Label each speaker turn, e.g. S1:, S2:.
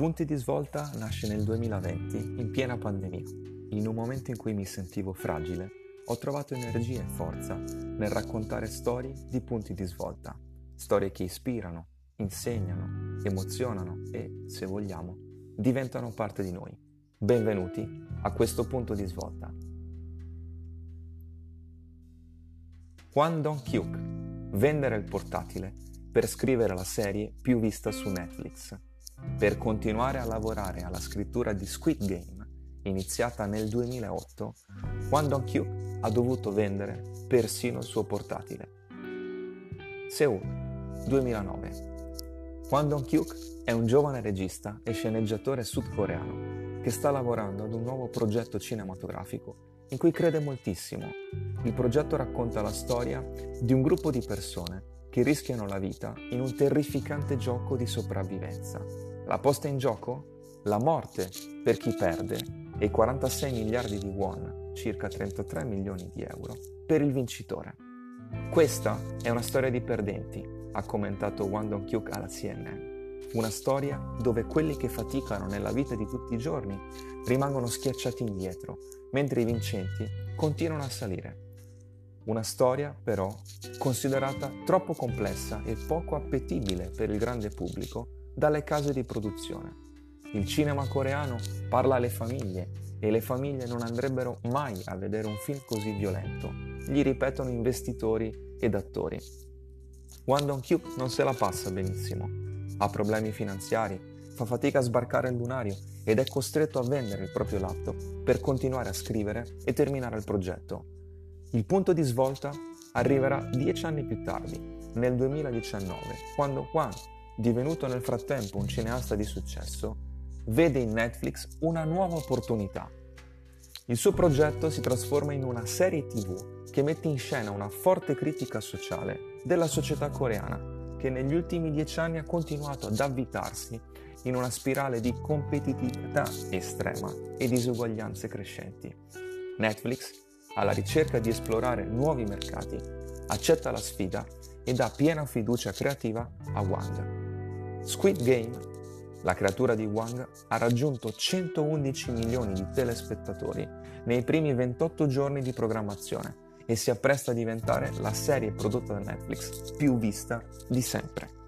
S1: Punti di svolta nasce nel 2020 in piena pandemia. In un momento in cui mi sentivo fragile, ho trovato energia e forza nel raccontare storie di punti di svolta, storie che ispirano, insegnano, emozionano e, se vogliamo, diventano parte di noi. Benvenuti a questo punto di svolta. Juan Dong-kyuk, vendere il portatile per scrivere la serie più vista su Netflix per continuare a lavorare alla scrittura di Squid Game, iniziata nel 2008, Hwang Dong-kyuk ha dovuto vendere persino il suo portatile. Seoul, 2009. Hwang Dong-kyuk è un giovane regista e sceneggiatore sudcoreano che sta lavorando ad un nuovo progetto cinematografico in cui crede moltissimo. Il progetto racconta la storia di un gruppo di persone che rischiano la vita in un terrificante gioco di sopravvivenza la posta in gioco? La morte per chi perde e 46 miliardi di won, circa 33 milioni di euro, per il vincitore. Questa è una storia di perdenti, ha commentato Wang Dong-kyuk alla CNN. Una storia dove quelli che faticano nella vita di tutti i giorni rimangono schiacciati indietro, mentre i vincenti continuano a salire. Una storia, però, considerata troppo complessa e poco appetibile per il grande pubblico dalle case di produzione. Il cinema coreano parla alle famiglie e le famiglie non andrebbero mai a vedere un film così violento, gli ripetono investitori ed attori. Wang Dong-kyuk non se la passa benissimo, ha problemi finanziari, fa fatica a sbarcare il lunario ed è costretto a vendere il proprio laptop per continuare a scrivere e terminare il progetto. Il punto di svolta arriverà dieci anni più tardi, nel 2019, quando Wang divenuto nel frattempo un cineasta di successo, vede in Netflix una nuova opportunità. Il suo progetto si trasforma in una serie tv che mette in scena una forte critica sociale della società coreana, che negli ultimi dieci anni ha continuato ad avvitarsi in una spirale di competitività estrema e disuguaglianze crescenti. Netflix, alla ricerca di esplorare nuovi mercati, accetta la sfida e dà piena fiducia creativa a Wang. Squid Game, la creatura di Wang, ha raggiunto 111 milioni di telespettatori nei primi 28 giorni di programmazione e si appresta a diventare la serie prodotta da Netflix più vista di sempre.